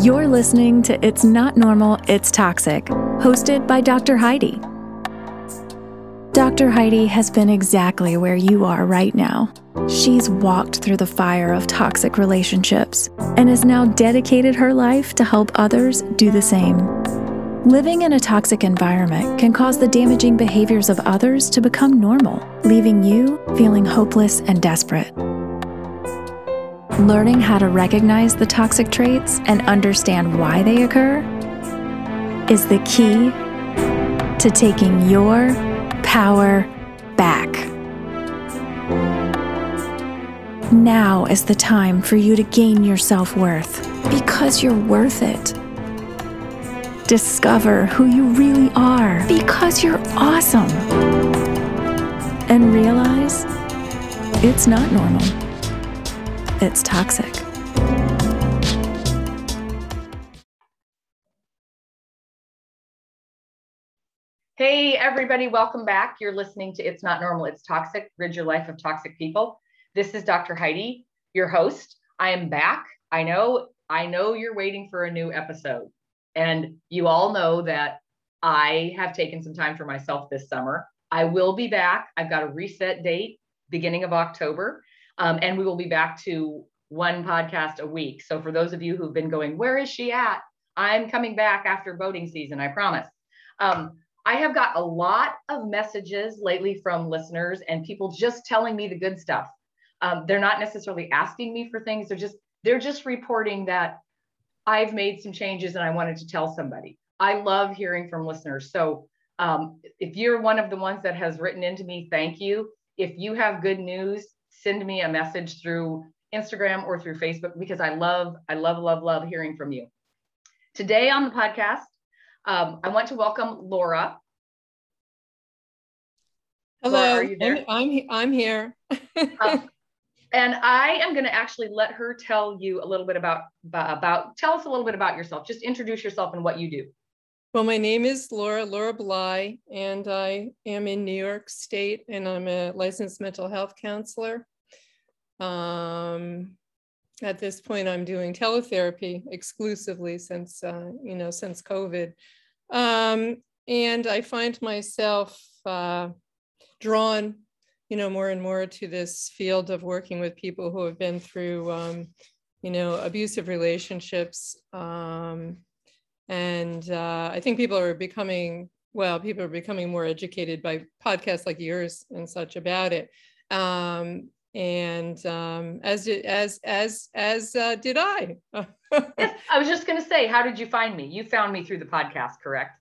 You're listening to It's Not Normal, It's Toxic, hosted by Dr. Heidi. Dr. Heidi has been exactly where you are right now. She's walked through the fire of toxic relationships and has now dedicated her life to help others do the same. Living in a toxic environment can cause the damaging behaviors of others to become normal, leaving you feeling hopeless and desperate. Learning how to recognize the toxic traits and understand why they occur is the key to taking your power back. Now is the time for you to gain your self worth because you're worth it. Discover who you really are because you're awesome. And realize it's not normal, it's toxic. Hey, everybody, welcome back. You're listening to It's Not Normal, It's Toxic Rid Your Life of Toxic People. This is Dr. Heidi, your host. I am back. I know, I know you're waiting for a new episode. And you all know that I have taken some time for myself this summer. I will be back. I've got a reset date beginning of October. Um, and we will be back to one podcast a week. So for those of you who've been going, where is she at? I'm coming back after voting season, I promise. Um, I have got a lot of messages lately from listeners and people just telling me the good stuff. Um, they're not necessarily asking me for things. They're just they're just reporting that I've made some changes and I wanted to tell somebody. I love hearing from listeners. So um, if you're one of the ones that has written into me, thank you. If you have good news, send me a message through Instagram or through Facebook because I love, I love, love, love hearing from you. Today on the podcast, um, I want to welcome Laura. Hello, Laura, are you there? I'm, I'm, I'm here. um, and I am going to actually let her tell you a little bit about, about, tell us a little bit about yourself. Just introduce yourself and what you do. Well, my name is Laura, Laura Bly, and I am in New York State, and I'm a licensed mental health counselor. Um, at this point, I'm doing teletherapy exclusively since, uh, you know, since COVID. Um, and I find myself uh, drawn, you know, more and more to this field of working with people who have been through, um, you know, abusive relationships. Um, and uh, I think people are becoming, well, people are becoming more educated by podcasts like yours and such about it. Um, and um, as did as as as uh, did I. yes, I was just going to say, how did you find me? You found me through the podcast, correct?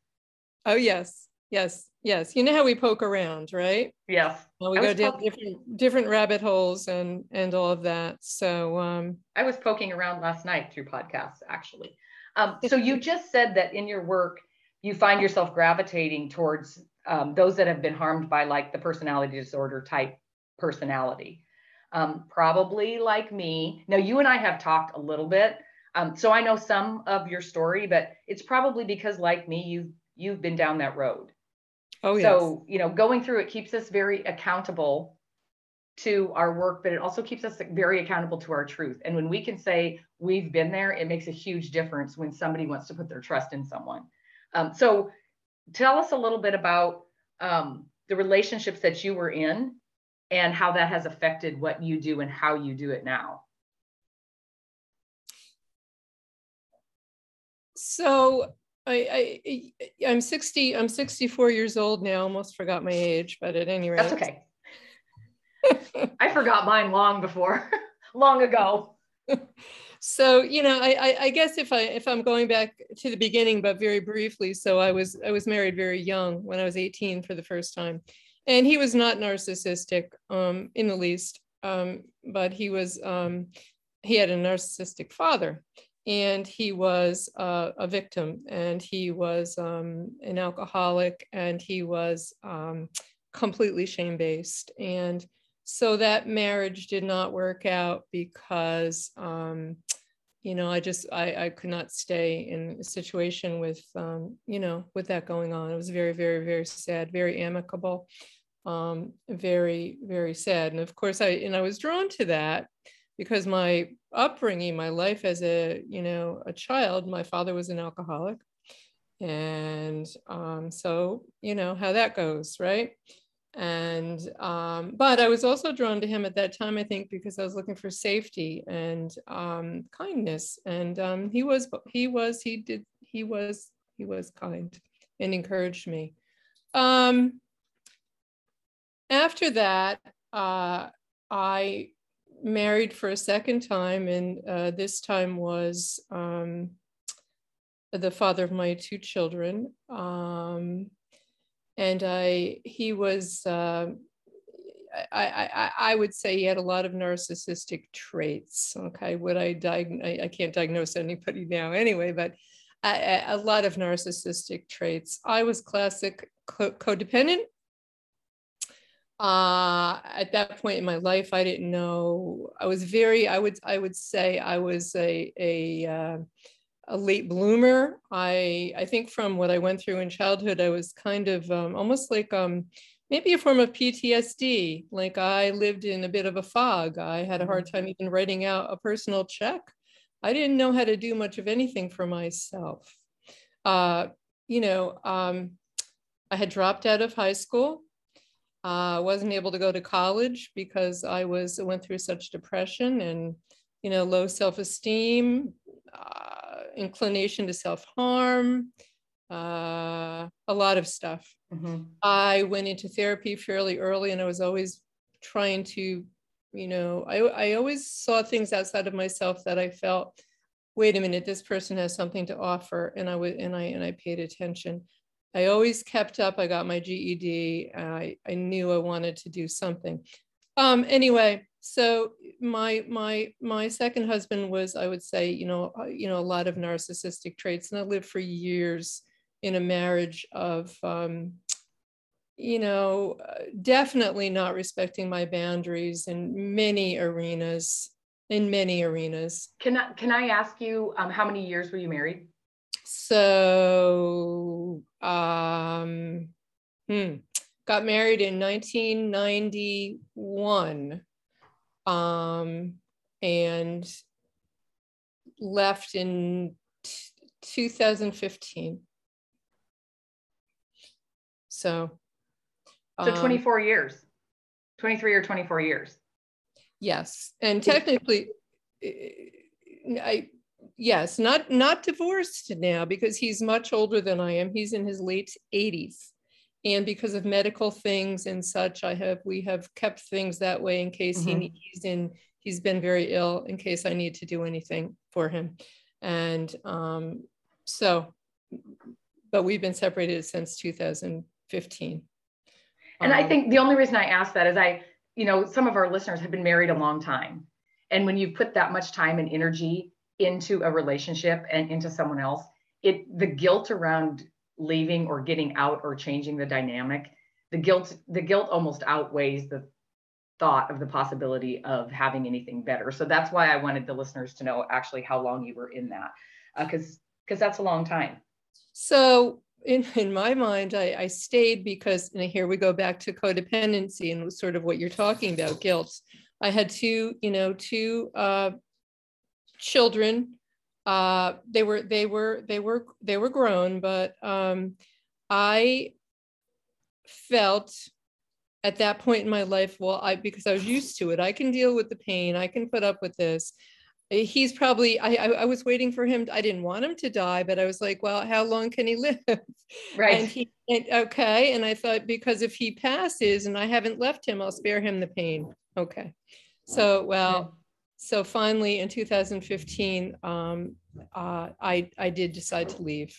Oh yes, yes, yes. You know how we poke around, right? Yes. Well, we go down poking- different different rabbit holes and and all of that. So um, I was poking around last night through podcasts, actually. Um, so you just said that in your work you find yourself gravitating towards um, those that have been harmed by like the personality disorder type personality um, probably like me. Now, you and I have talked a little bit, um, so I know some of your story, but it's probably because, like me, you've you've been down that road. Oh, yes. So you know, going through it keeps us very accountable to our work, but it also keeps us very accountable to our truth. And when we can say we've been there, it makes a huge difference when somebody wants to put their trust in someone. Um, so, tell us a little bit about um, the relationships that you were in and how that has affected what you do and how you do it now. So I, I I'm 60 I'm 64 years old now almost forgot my age but at any rate. that's okay. I forgot mine long before long ago. So you know I, I, I guess if I if I'm going back to the beginning but very briefly so I was I was married very young when I was 18 for the first time and he was not narcissistic um, in the least, um, but he was um, he had a narcissistic father, and he was uh, a victim, and he was um, an alcoholic, and he was um, completely shame based, and so that marriage did not work out because um, you know i just I, I could not stay in a situation with um, you know with that going on. It was very very very sad very amicable um, very very sad. And of course i and i was drawn to that because my upbringing, my life as a you know a child, my father was an alcoholic, and um, so you know how that goes, right? And um, but I was also drawn to him at that time, I think, because I was looking for safety and um, kindness, and um, he was he was he did he was he was kind and encouraged me. Um, after that, uh, I married for a second time, and uh, this time was um, the father of my two children. And I, he was, uh, I, I, I would say he had a lot of narcissistic traits. Okay, would I diagnose? I, I can't diagnose anybody now anyway, but a, a lot of narcissistic traits. I was classic co- codependent uh, at that point in my life, I didn't know. I was very, I would, I would say, I was a a, uh, a late bloomer. I I think from what I went through in childhood, I was kind of um, almost like um, maybe a form of PTSD. Like I lived in a bit of a fog. I had a hard mm-hmm. time even writing out a personal check. I didn't know how to do much of anything for myself. Uh, you know, um, I had dropped out of high school. I uh, wasn't able to go to college because I was went through such depression and you know low self-esteem, uh, inclination to self-harm, uh, a lot of stuff. Mm-hmm. I went into therapy fairly early, and I was always trying to, you know, I I always saw things outside of myself that I felt, wait a minute, this person has something to offer, and I would and I and I paid attention. I always kept up. I got my GED. I, I knew I wanted to do something. Um, anyway, so my my my second husband was, I would say, you know, uh, you know, a lot of narcissistic traits, and I lived for years in a marriage of, um, you know, uh, definitely not respecting my boundaries in many arenas. In many arenas. Can I can I ask you um, how many years were you married? So, um, hmm, got married in 1991 um, and left in t- 2015. So, so 24 um, years, 23 or 24 years. Yes. And technically, I, yes, not not divorced now because he's much older than I am. He's in his late 80s. And because of medical things and such, I have we have kept things that way in case mm-hmm. he he's in he's been very ill in case I need to do anything for him. And um, so, but we've been separated since 2015. And um, I think the only reason I ask that is I, you know, some of our listeners have been married a long time. And when you put that much time and energy into a relationship and into someone else, it the guilt around leaving or getting out or changing the dynamic, the guilt the guilt almost outweighs the thought of the possibility of having anything better. So that's why I wanted the listeners to know actually how long you were in that, because uh, because that's a long time. So in, in my mind, I, I stayed because here we go back to codependency and sort of what you're talking about, guilt. I had two, you know, two uh, children. Uh, they were they were they were they were grown, but um, I felt at that point in my life, well, I because I was used to it, I can deal with the pain. I can put up with this. He's probably I, I, I was waiting for him. I didn't want him to die, but I was like, well, how long can he live? Right. And he and, okay. And I thought because if he passes and I haven't left him, I'll spare him the pain. Okay. So well, so finally in 2015, um, uh, I, I did decide to leave.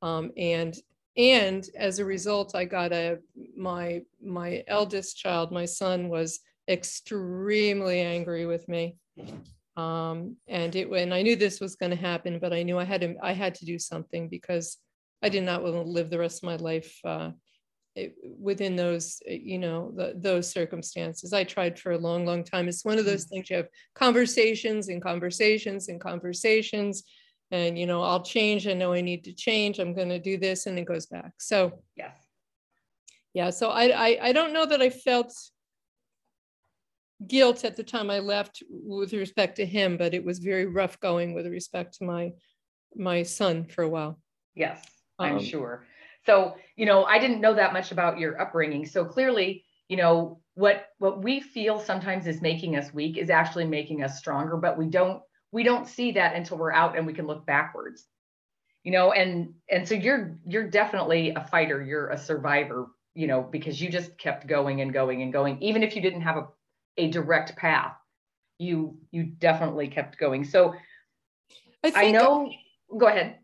Um, and and as a result, I got a my my eldest child, my son, was extremely angry with me. Um, and it when I knew this was going to happen, but I knew I had to I had to do something because I did not want to live the rest of my life uh, it, within those eh, you know the, those circumstances i tried for a long long time it's one of those mm. things you have conversations and conversations and conversations and you know i'll change i know i need to change i'm going to do this and it goes back so yeah yeah so I, I i don't know that i felt guilt at the time I left with respect to him, but it was very rough going with respect to my my son for a while. Yes, I'm um, sure. So, you know, I didn't know that much about your upbringing. So clearly, you know, what what we feel sometimes is making us weak is actually making us stronger, but we don't we don't see that until we're out and we can look backwards. You know, and and so you're you're definitely a fighter, you're a survivor, you know, because you just kept going and going and going even if you didn't have a a direct path. You you definitely kept going. So I, I know go ahead.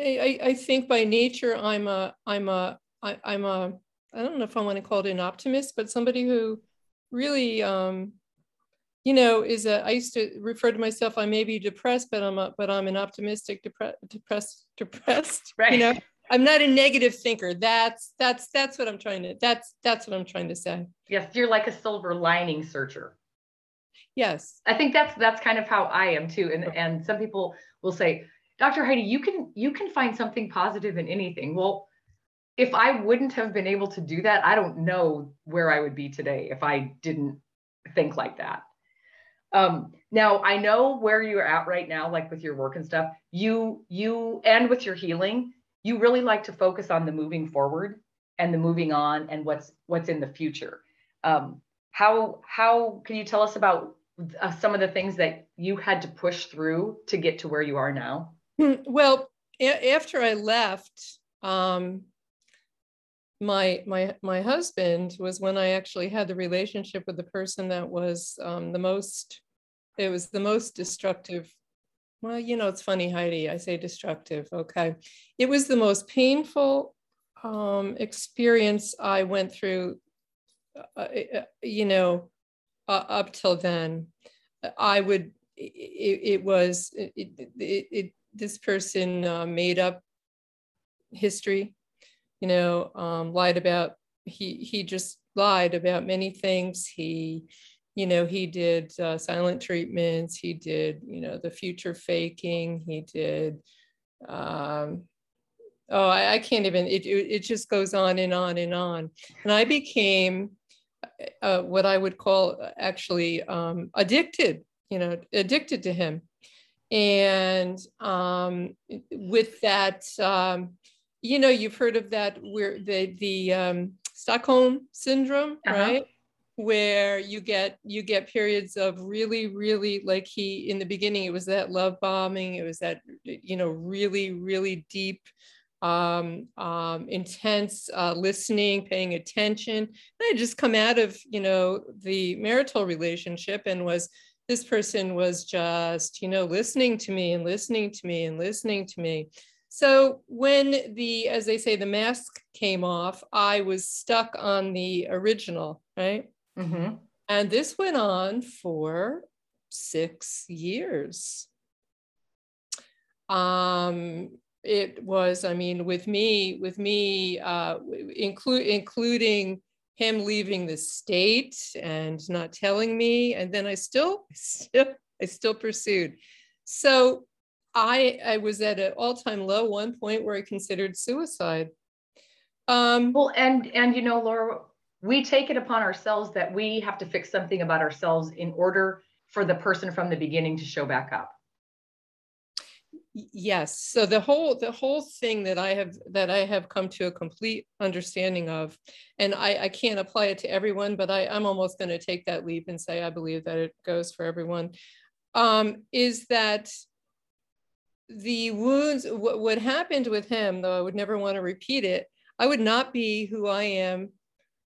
I, I think by nature I'm a I'm a I, I'm a I don't know if I want to call it an optimist, but somebody who really um, you know is a I used to refer to myself I may be depressed, but I'm a but I'm an optimistic depre- depressed depressed. Right. You know, I'm not a negative thinker. That's that's that's what I'm trying to that's that's what I'm trying to say. Yes, you're like a silver lining searcher. Yes. I think that's that's kind of how I am too. And and some people will say, Dr. Heidi, you can you can find something positive in anything. Well, if I wouldn't have been able to do that, I don't know where I would be today if I didn't think like that. Um, now I know where you're at right now, like with your work and stuff. You you and with your healing, you really like to focus on the moving forward and the moving on and what's what's in the future. Um, how how can you tell us about uh, some of the things that you had to push through to get to where you are now? Well, a- after I left, um, my my my husband was when I actually had the relationship with the person that was um, the most. It was the most destructive. Well, you know, it's funny, Heidi. I say destructive. Okay, it was the most painful um, experience I went through. Uh, uh, you know, uh, up till then, I would. It, it was it, it, it this person uh, made up history, you know, um, lied about, he, he just lied about many things. He, you know, he did uh, silent treatments. He did, you know, the future faking. He did, um, oh, I, I can't even, it, it just goes on and on and on. And I became uh, what I would call actually um, addicted, you know, addicted to him and um, with that um, you know you've heard of that where the the um, stockholm syndrome uh-huh. right where you get you get periods of really really like he in the beginning it was that love bombing it was that you know really really deep um, um, intense uh, listening, paying attention. And I just come out of, you know, the marital relationship and was this person was just, you know, listening to me and listening to me and listening to me. So when the, as they say, the mask came off, I was stuck on the original, right? Mm-hmm. And this went on for six years. Um, it was, I mean, with me, with me, uh, include including him leaving the state and not telling me and then i still still i still pursued. So i i was at an all-time low one point where i considered suicide. Um well and and you know laura we take it upon ourselves that we have to fix something about ourselves in order for the person from the beginning to show back up yes. So the whole the whole thing that i have that i have come to a complete understanding of and i i can't apply it to everyone but i i'm almost going to take that leap and say i believe that it goes for everyone um is that the wounds what, what happened with him though i would never want to repeat it i would not be who i am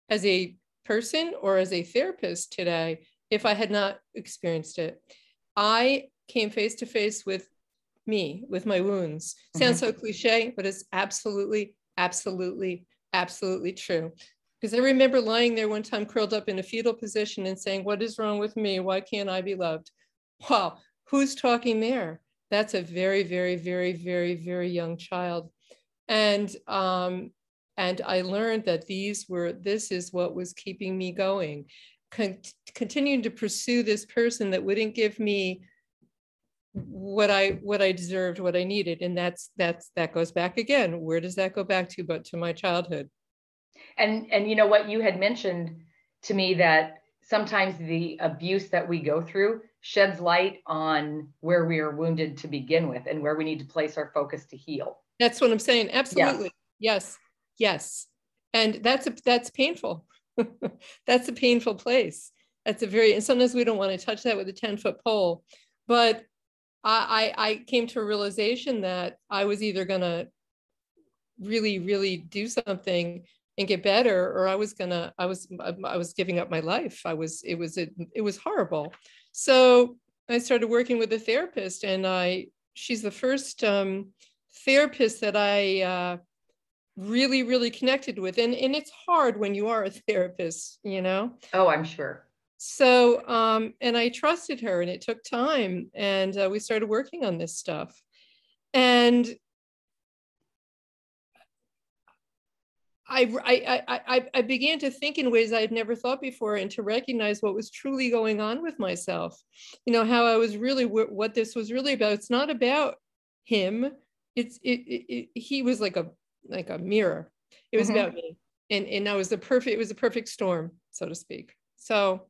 as a person or as a therapist today if i had not experienced it. I came face to face with me with my wounds. Sounds mm-hmm. so cliche, but it's absolutely, absolutely, absolutely true. Because I remember lying there one time curled up in a fetal position and saying, What is wrong with me? Why can't I be loved? Wow, who's talking there? That's a very, very, very, very, very young child. And um, and I learned that these were this is what was keeping me going. Con- continuing to pursue this person that wouldn't give me what I what I deserved, what I needed, and that's that's that goes back again. Where does that go back to? But to my childhood. And and you know what you had mentioned to me that sometimes the abuse that we go through sheds light on where we are wounded to begin with and where we need to place our focus to heal. That's what I'm saying. Absolutely. Yes. Yes. And that's a, that's painful. that's a painful place. That's a very and sometimes we don't want to touch that with a 10 foot pole. But I, I, came to a realization that I was either gonna really, really do something and get better or i was gonna i was i was giving up my life. I was it was it, it was horrible. So i started working with a therapist and i she's the first um, therapist that i uh, really really connected with. And and it's hard when you are a therapist you know? Oh i'm sure so um and i trusted her and it took time and uh, we started working on this stuff and I, I, I, I began to think in ways I had never thought before and to recognize what was truly going on with myself. You know, how I was really, what this was really about. It's not about him. It's, it, it, it he was like a, like a mirror. It was mm-hmm. about me. And, and I was the perfect, it was a perfect storm, so to speak. So.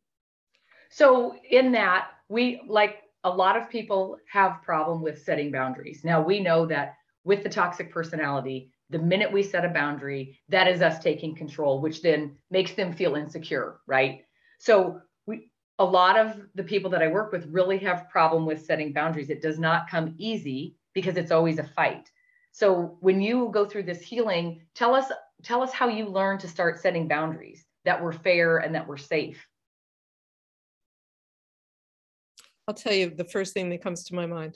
So in that we, like a lot of people have problem with setting boundaries. Now we know that with the toxic personality, the minute we set a boundary, that is us taking control, which then makes them feel insecure, right? So we a lot of the people that I work with really have problem with setting boundaries. It does not come easy because it's always a fight. So when you go through this healing, tell us tell us how you learned to start setting boundaries that were fair and that were safe. I'll tell you the first thing that comes to my mind.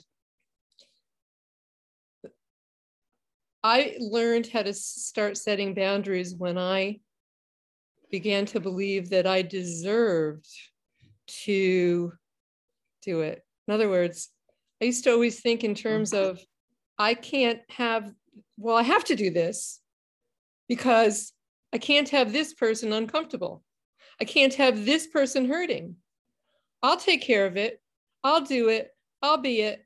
I learned how to start setting boundaries when I began to believe that I deserved to do it. In other words, I used to always think in terms mm-hmm. of I can't have, well, I have to do this because I can't have this person uncomfortable. I can't have this person hurting. I'll take care of it. I'll do it. I'll be it.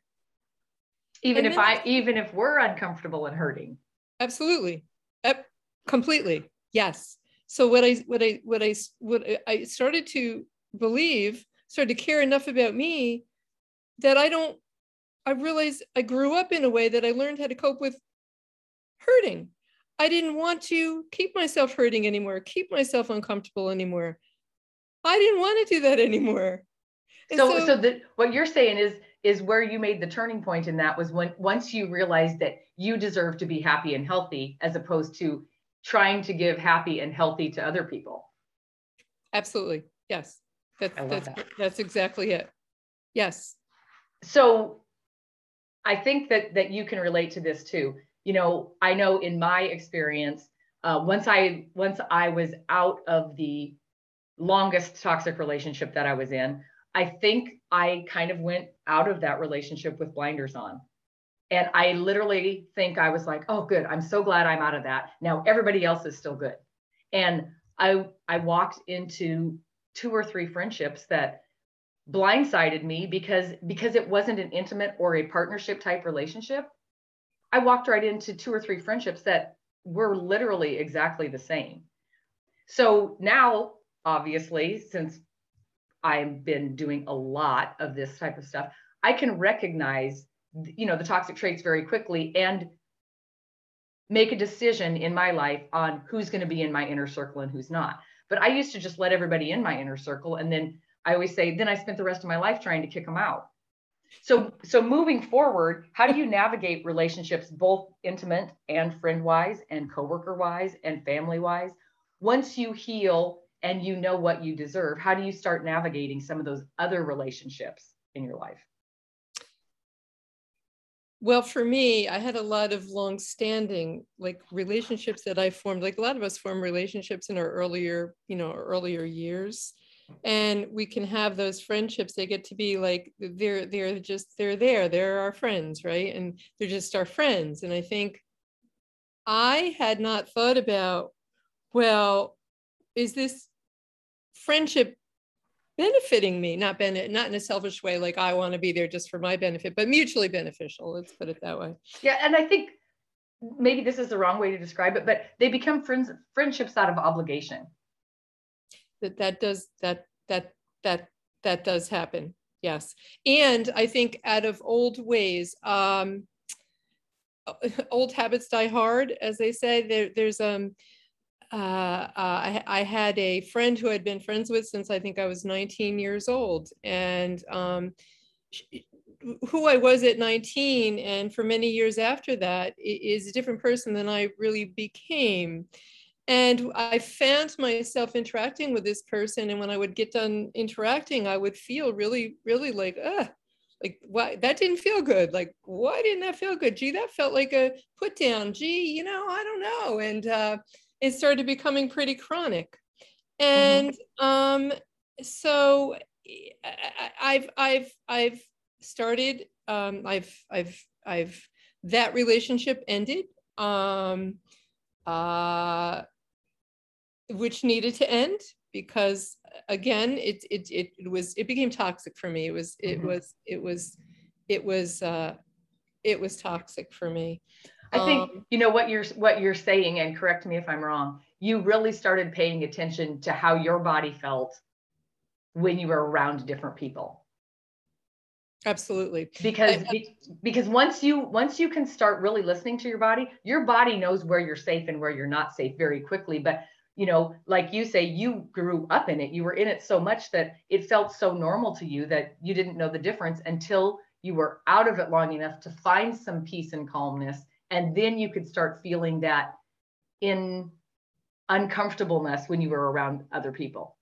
Even and if i even if we're uncomfortable and hurting. Absolutely. Completely. Yes. So what i what i what i what i started to believe started to care enough about me that i don't i realized i grew up in a way that i learned how to cope with hurting. I didn't want to keep myself hurting anymore keep myself uncomfortable anymore. I didn't want to do that anymore so so, so the, what you're saying is is where you made the turning point in that was when once you realized that you deserve to be happy and healthy as opposed to trying to give happy and healthy to other people. Absolutely. Yes. That's that's that. that's exactly it. Yes. So i think that that you can relate to this too. You know i know in my experience uh, once i once i was out of the longest toxic relationship that i was in I think I kind of went out of that relationship with blinders on. And I literally think I was like, oh, good. I'm so glad I'm out of that. Now everybody else is still good. And I I walked into two or three friendships that blindsided me because because it wasn't an intimate or a partnership type relationship. I walked right into two or three friendships that were literally exactly the same. So now, obviously, since I've been doing a lot of this type of stuff, I can recognize, you know, the toxic traits very quickly and make a decision in my life on who's going to be in my inner circle and who's not. But I used to just let everybody in my inner circle and then I always say then I spent the rest of my life trying to kick them out. So so moving forward, how do you navigate relationships both intimate and friend wise and coworker wise and family wise once you heal and you know what you deserve, how do you start navigating some of those other relationships in your life? Well, for me, I had a lot of long-standing like relationships that I formed. Like a lot of us form relationships in our earlier, you know, earlier years, and we can have those friendships. They get to be like they're they're just they're there. They're our friends, right? And they're just our friends. And I think I had not thought about well, is this friendship benefiting me? Not ben- not in a selfish way like i want to be there just for my benefit but mutually beneficial let's put it that way. Yeah and i think maybe this is the wrong way to describe it but they become friends friendships out of obligation. That that does that that that that does happen yes. And i think out of old ways um old habits die hard as they say there, there's um uh, I, I, had a friend who I'd been friends with since I think I was 19 years old, and um, she, who I was at 19 and for many years after that is a different person than I really became. And I found myself interacting with this person. And when I would get done interacting, I would feel really, really like, ah, like why that didn't feel good. Like, why didn't that feel good? Gee, that felt like a put down. Gee, you know, I don't know. And uh, it started becoming pretty chronic. And mm-hmm. um, so I've, I've, I've started, um, I've, I've, I've, that relationship ended. Um, uh, which needed to end because again it it it, it was it became toxic for me it was it mm-hmm. was it was it was uh it was toxic for me i think um, you know what you're what you're saying and correct me if i'm wrong you really started paying attention to how your body felt when you were around different people absolutely because I, because once you once you can start really listening to your body your body knows where you're safe and where you're not safe very quickly but you know, like you say, you grew up in it. You were in it so much that it felt so normal to you that you didn't know the difference until you were out of it long enough to find some peace and calmness. And then you could start feeling that in uncomfortableness when you were around other people.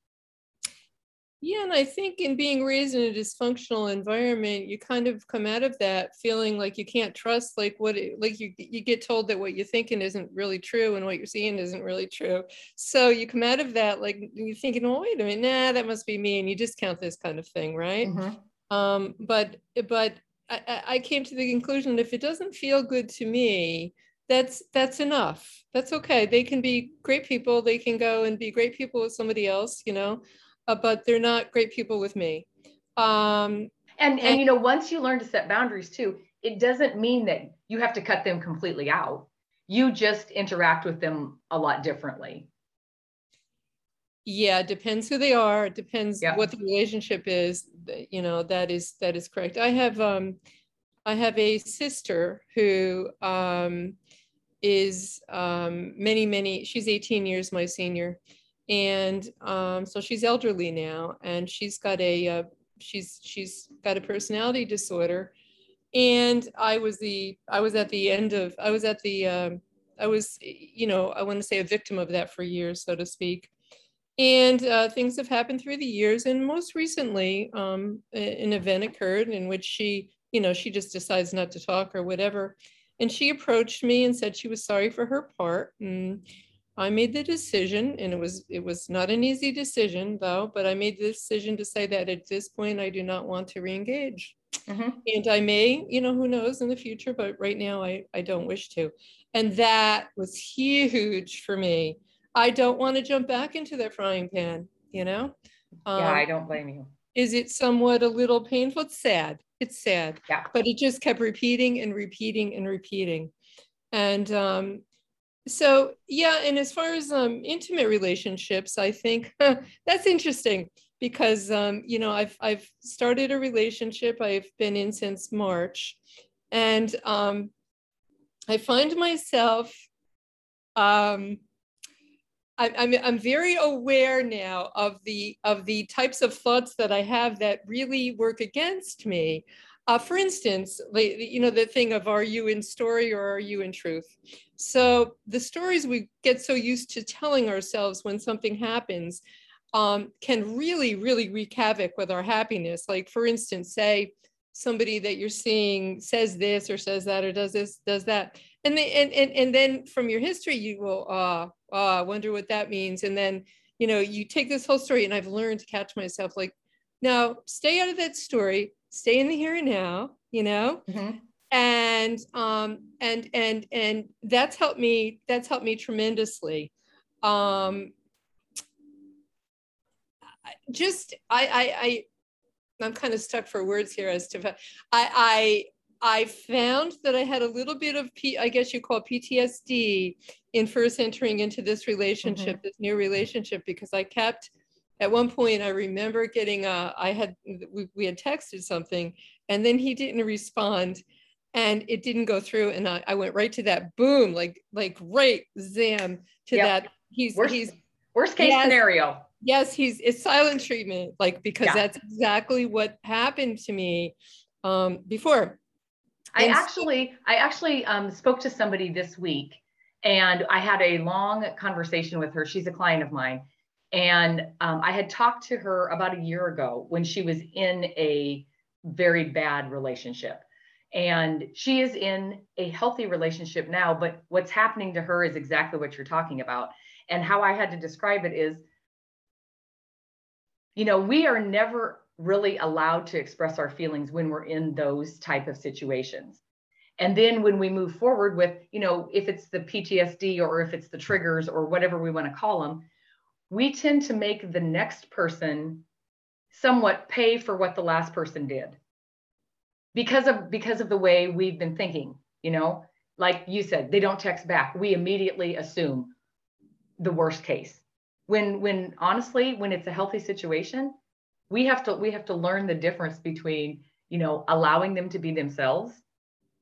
Yeah, and I think in being raised in a dysfunctional environment, you kind of come out of that feeling like you can't trust like what it, like you you get told that what you're thinking isn't really true and what you're seeing isn't really true. So you come out of that like you're thinking, oh wait a minute, nah, that must be me, and you discount this kind of thing, right? Mm-hmm. Um, but but I, I came to the conclusion that if it doesn't feel good to me, that's that's enough. That's okay. They can be great people. They can go and be great people with somebody else, you know uh, but they're not great people with me. Um, and, and, and you know, once you learn to set boundaries too, it doesn't mean that you have to cut them completely out. You just interact with them a lot differently. Yeah, depends who they are. It depends yeah. what the relationship is. You know, that is that is correct. I have um, I have a sister who um, is um, many many. She's 18 years my senior, and um, so she's elderly now and she's got a uh, she's she's got a personality disorder and i was the i was at the end of i was at the um, i was you know i want to say a victim of that for years so to speak and uh, things have happened through the years and most recently um, an event occurred in which she you know she just decides not to talk or whatever and she approached me and said she was sorry for her part and I made the decision, and it was it was not an easy decision though, but I made the decision to say that at this point I do not want to reengage. Mm-hmm. And I may, you know, who knows in the future, but right now I, I don't wish to. And that was huge for me. I don't want to jump back into that frying pan, you know? Um, yeah, I don't blame you. Is it somewhat a little painful? It's sad. It's sad. Yeah. But it just kept repeating and repeating and repeating. And um, so yeah and as far as um, intimate relationships i think that's interesting because um, you know i've i've started a relationship i've been in since march and um, i find myself um, I'm, I'm very aware now of the of the types of thoughts that I have that really work against me. Uh, for instance, you know, the thing of are you in story or are you in truth? So the stories we get so used to telling ourselves when something happens um, can really, really wreak havoc with our happiness. Like, for instance, say somebody that you're seeing says this or says that or does this, does that. And, and, and, and then from your history, you go, ah, oh, I wonder what that means. And then, you know, you take this whole story, and I've learned to catch myself like, now stay out of that story stay in the here and now, you know? Mm-hmm. And um and and and that's helped me, that's helped me tremendously. Um just I I I I'm kind of stuck for words here as to I I I found that I had a little bit of P, I guess you call PTSD in first entering into this relationship, mm-hmm. this new relationship, because I kept at one point I remember getting a, I had, we, we had texted something and then he didn't respond and it didn't go through. And I, I went right to that boom, like, like right zam to yep. that. He's, worst, he's worst case scenario. Yes. He's, it's silent treatment, like, because yeah. that's exactly what happened to me um, before. I actually, I actually um, spoke to somebody this week and I had a long conversation with her. She's a client of mine and um, I had talked to her about a year ago when she was in a very bad relationship. And she is in a healthy relationship now, but what's happening to her is exactly what you're talking about. And how I had to describe it is, you know, we are never really allowed to express our feelings when we're in those type of situations. And then when we move forward with, you know, if it's the PTSD or if it's the triggers or whatever we want to call them, we tend to make the next person somewhat pay for what the last person did. Because of because of the way we've been thinking you know? Like you said they don't text back. We immediately assume the worst case. When when honestly when it's a healthy situation we have to we have to learn the difference between you know allowing them to be themselves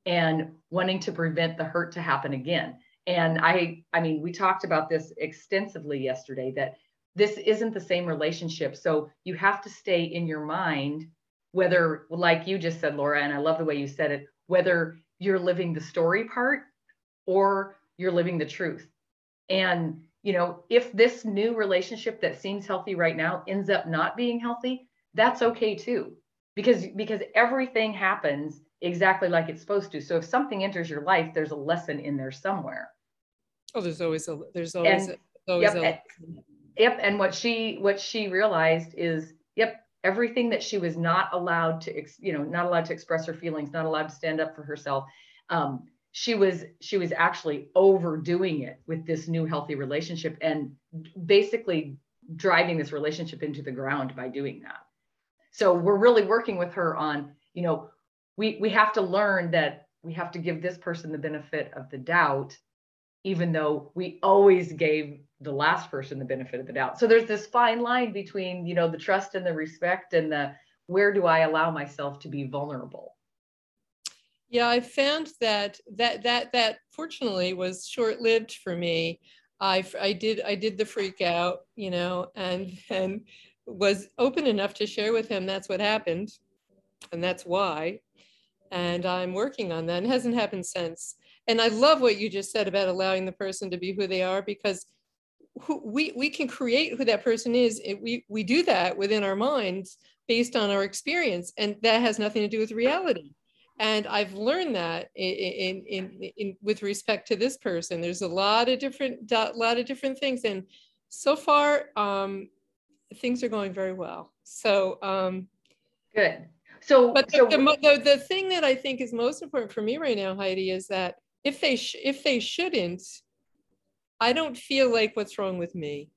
and wanting to prevent the hurt to happen again. And i i mean we talked about this extensively yesterday that this isn't the same relationship. So you have to stay in your mind whether like you just said laura and i love the way you said it whether you're living the story part or you're living the truth. And you know if this new relationship that seems healthy right now ends up not being healthy that's okay too because because everything happens exactly like it's supposed to so if something enters your life there's a lesson in there somewhere Oh, there's always a there's always, and, a, always yep, a, and, yep. And what she what she realized is, yep, everything that she was not allowed to, ex, you know, not allowed to express her feelings, not allowed to stand up for herself. Um, she was she was actually overdoing it with this new healthy relationship and basically driving this relationship into the ground by doing that. So we're really working with her on, you know, we we have to learn that we have to give this person the benefit of the doubt even though we always gave the last person the benefit of the doubt. So there's this fine line between, you know, the trust and the respect and the where do I allow myself to be vulnerable? Yeah, I found that that that that fortunately was short-lived for me. I I did I did the freak out, you know, and and was open enough to share with him that's what happened and that's why. And I'm working on that. It hasn't happened since and I love what you just said about allowing the person to be who they are because who, we we can create who that person is. It, we we do that within our minds based on our experience, and that has nothing to do with reality. And I've learned that in, in, in, in with respect to this person. There's a lot of different lot of different things, and so far um, things are going very well. So um, good. So, but so the, the, the, thing that I think is most important for me right now, Heidi, is that if they sh- if they shouldn't, I don't feel like what's wrong with me.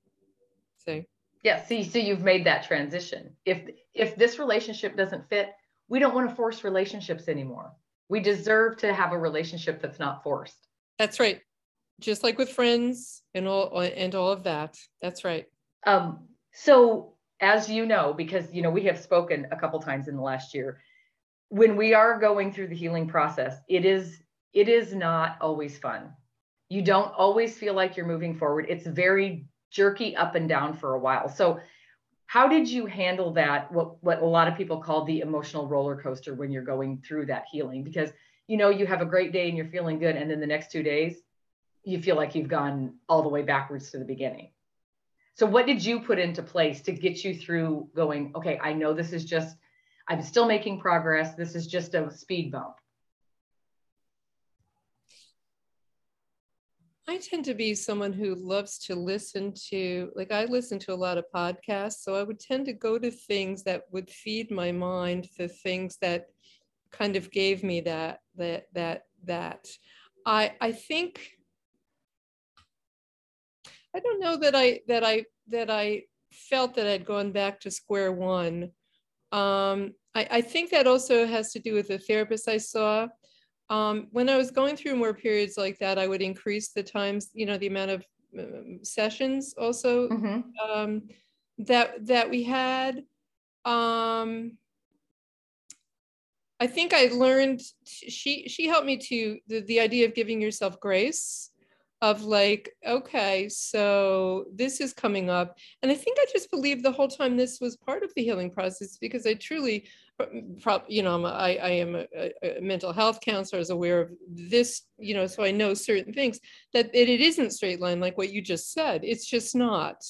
See? Yeah, see, so you've made that transition. If if this relationship doesn't fit, we don't want to force relationships anymore. We deserve to have a relationship that's not forced. That's right. Just like with friends and all and all of that. That's right. Um, so as you know, because you know we have spoken a couple times in the last year, when we are going through the healing process, it is it is not always fun. You don't always feel like you're moving forward. It's very jerky up and down for a while. So, how did you handle that? What, what a lot of people call the emotional roller coaster when you're going through that healing? Because you know, you have a great day and you're feeling good. And then the next two days, you feel like you've gone all the way backwards to the beginning. So, what did you put into place to get you through going, okay, I know this is just, I'm still making progress. This is just a speed bump. I tend to be someone who loves to listen to, like, I listen to a lot of podcasts. So I would tend to go to things that would feed my mind, the things that kind of gave me that, that, that, that. I, I think, I don't know that I, that I, that I felt that I'd gone back to square one. Um, I, I think that also has to do with the therapist I saw um, when I was going through more periods like that, I would increase the times, you know, the amount of um, sessions also. Mm-hmm. Um, that that we had um i think i learned she she helped me to the, the idea of giving yourself grace of like okay so this is coming up and i think i just believed the whole time this was part of the healing process because i truly you know, I, I am a, a, mental health counselor, is aware of this, you know, so I know certain things that it, it isn't straight line like what you just said. It's just not.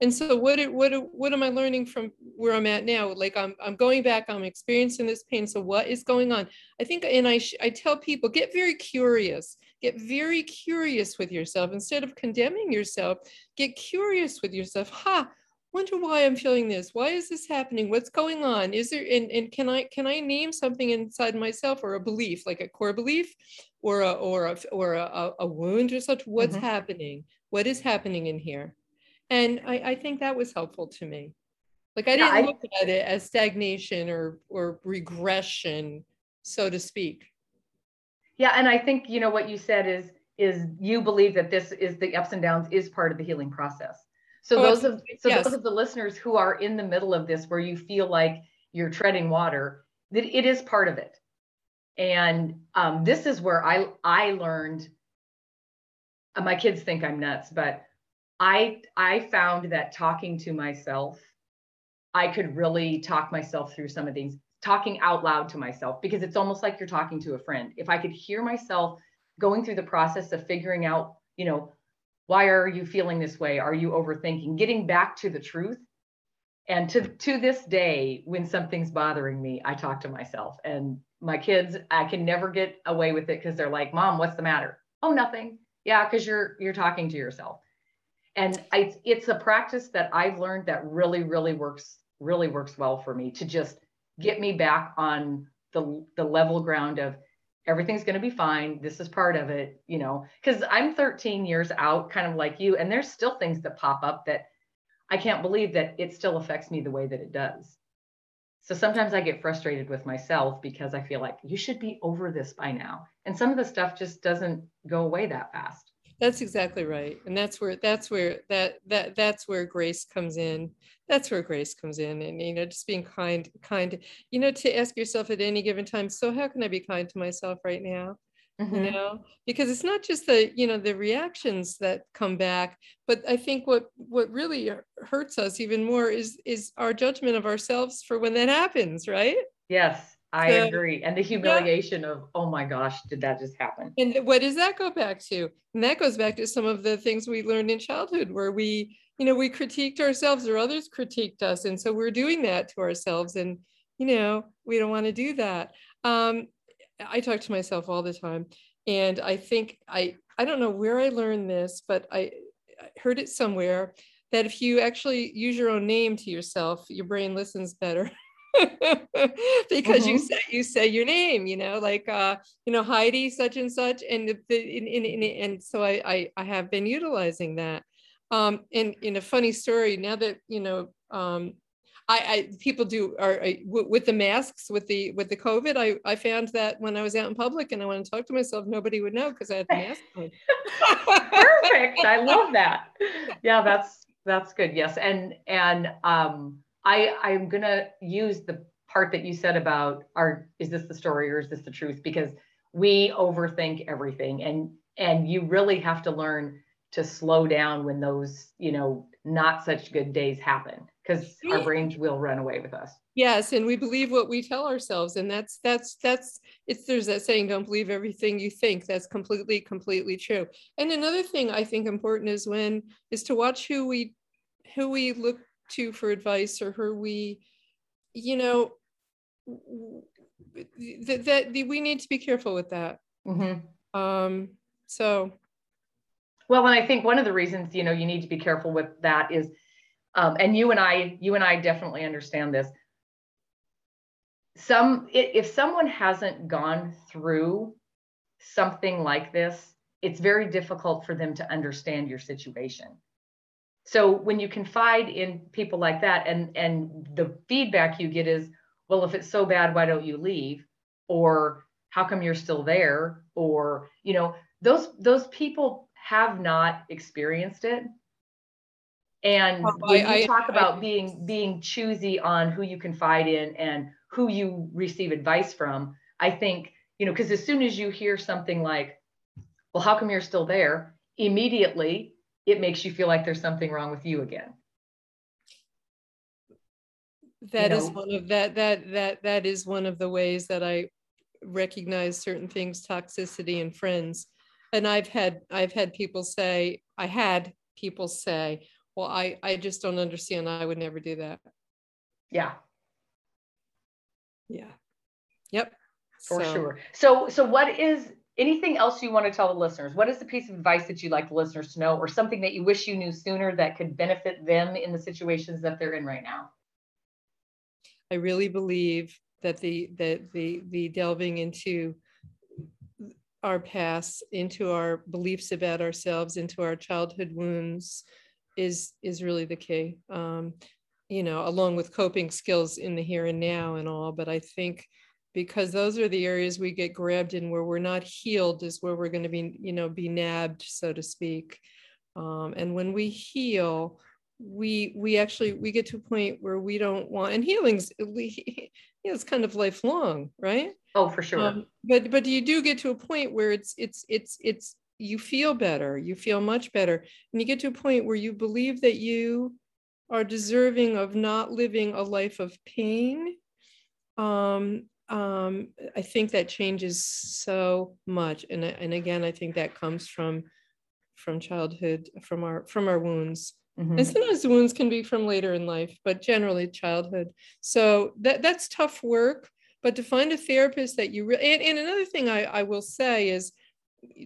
And so what what what am I learning from where I'm at now? Like I'm I'm going back, I'm experiencing this pain. So what is going on? I think, and I I tell people get very curious. Get very curious with yourself instead of condemning yourself. Get curious with yourself. Ha! Wonder why I'm feeling this. Why is this happening? What's going on? Is there and, and can I can I name something inside myself or a belief, like a core belief or a or a or a, a wound or such? What's mm-hmm. happening? What is happening in here? And I, I think that was helpful to me. Like I didn't yeah, I, look at it as stagnation or or regression, so to speak. Yeah, and I think you know what you said is is you believe that this is the ups and downs is part of the healing process so oh, those of so yes. those of the listeners who are in the middle of this, where you feel like you're treading water, that it is part of it. And um, this is where I I learned. Uh, my kids think I'm nuts, but I I found that talking to myself, I could really talk myself through some of these, talking out loud to myself, because it's almost like you're talking to a friend. If I could hear myself going through the process of figuring out, you know, why are you feeling this way? Are you overthinking? Getting back to the truth. And to mm-hmm. to this day when something's bothering me i talk to myself. And my kids i can never get away with it because they're like mom what's the matter? Oh nothing. Yeah because you're you're talking to yourself. And I, it's a practice that i've learned that really really works really works well for me to just get me back on the the level ground of everything's going to be fine. This is part of it, you know, because I'm 13 years out, kind of like you, and there's still things that pop up that I can't believe that it still affects me the way that it does. So sometimes I get frustrated with myself because I feel like you should be over this by now. And some of the stuff just doesn't go away that fast. That's exactly right. And that's where that's where that that that's where grace comes in. That's where grace comes in. And you know, just being kind, kind, you know, to ask yourself at any given time, so how can I be kind to myself right now? Mm-hmm. You know, because it's not just the, you know, the reactions that come back, but I think what what really hurts us even more is is our judgment of ourselves for when that happens, right? Yes. I agree. And the humiliation yeah. of, oh my gosh, did that just happen? And what does that go back to? And that goes back to some of the things we learned in childhood where we, you know, we critiqued ourselves or others critiqued us. And so we're doing that to ourselves. And, you know, we don't want to do that. Um, I talk to myself all the time. And I think I, I don't know where I learned this, but I, I heard it somewhere that if you actually use your own name to yourself, your brain listens better. because mm-hmm. you say you say your name, you know, like uh, you know, Heidi, such and such, and the, in, in, in, and so I, I I have been utilizing that. Um, and in a funny story, now that you know, um, I, I people do are I, w- with the masks with the with the COVID. I I found that when I was out in public and I want to talk to myself, nobody would know because I had the mask on. Perfect. I love that. Yeah, that's that's good. Yes, and and um I I'm gonna use the part that you said about are is this the story or is this the truth? Because we overthink everything and and you really have to learn to slow down when those you know not such good days happen because our brains will run away with us. Yes and we believe what we tell ourselves and that's that's that's it's there's that saying don't believe everything you think. That's completely completely true. And another thing i think important is when is to watch who we who we look to for advice or who we, you know, that, that we need to be careful with that. Mm-hmm. Um, so. Well, and I think one of the reasons, you know, you need to be careful with that is, um, and you and I, you and I definitely understand this. Some, if someone hasn't gone through something like this, it's very difficult for them to understand your situation so when you confide in people like that and and the feedback you get is well if it's so bad why don't you leave? Or how come you're still there? Or you know those those people have not experienced it. And oh, when I, you talk I, about I, being being choosy on who you confide in and who you receive advice from, I think, you know, because as soon as you hear something like, well, how come you're still there? Immediately it makes you feel like there's something wrong with you again. That you know? is one of that that that that is one of the ways that I recognize certain things, toxicity in friends. And I've had I've had people say, I had people say, well, I, I just don't understand. I would never do that. Yeah. Yeah. Yep. For so. sure. So so what is anything else you want to tell the listeners? What is the piece of advice that you'd like the listeners to know, or something that you wish you knew sooner that could benefit them in the situations that they're in right now? I really believe that the that the the delving into our past, into our beliefs about ourselves, into our childhood wounds, is is really the key. Um, you know, along with coping skills in the here and now and all. But I think because those are the areas we get grabbed in where we're not healed is where we're going to be, you know, be nabbed, so to speak. Um, and when we heal, we we actually we get to a point where we don't want and healing's we you know, it's kind of lifelong right? Oh for sure. Um, but but you do get to a point where it's it's it's it's you feel better you feel much better. And you get to a point where you believe that you are deserving of not living a life of pain. Um, um, i think that changes so much and, and again i think that comes from from childhood from our from our wounds mm-hmm. and sometimes the wounds can be from later in life but generally childhood so that that's tough work but to find a therapist that you really and, and another thing I, I will say is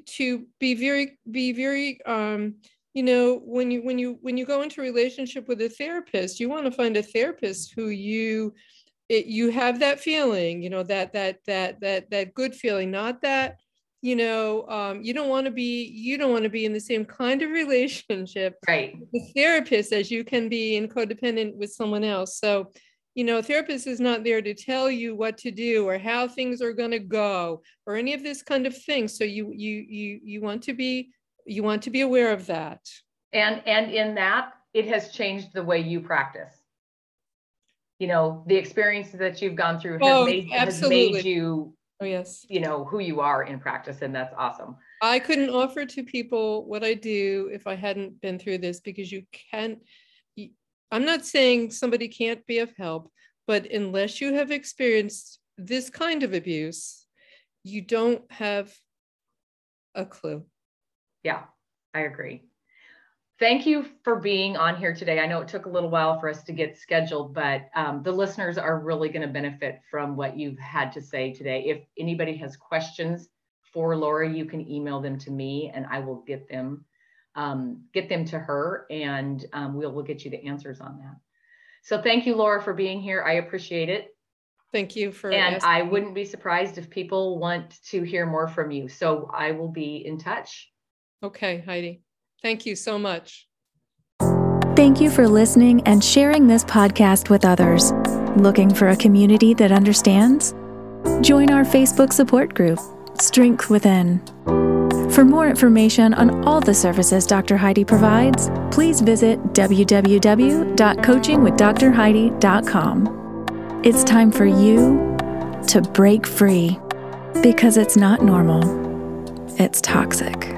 to be very be very um you know when you when you when you go into relationship with a therapist you want to find a therapist who you it, you have that feeling you know that that that that that good feeling not that you know um, you don't want to be you don't want to be in the same kind of relationship right with therapist as you can be in codependent with someone else so you know, a therapist is not there to tell you what to do or how things are going to go or any of this kind of thing. So you you you you want to be you want to be aware of that. And and in that, it has changed the way you practice. You know, the experiences that you've gone through has, oh, made, has made you oh yes you know who you are in practice and that's awesome i couldn't offer to people what i do if i hadn't been through this because you can't I'm not saying somebody can't be of help, but unless you have experienced this kind of abuse, you don't have a clue. Yeah, I agree. Thank you for being on here today. I know it took a little while for us to get scheduled, but um, the listeners are really going to benefit from what you've had to say today. If anybody has questions for Laura, you can email them to me and I will get them um, get them to her and um, we'll, we'll get you the answers on that. So thank you, Laura, for being here. I appreciate it. Thank you for. And I wouldn't be surprised if people want to hear more from you. So I will be in touch. Okay, Heidi. Thank you so much. Thank you for listening and sharing this podcast with others. Looking for a community that understands? Join our Facebook support group, Strength Within. For more information on all the services Dr. Heidi provides, please visit www.coachingwithdrheidi.com. It's time for you to break free because it's not normal, it's toxic.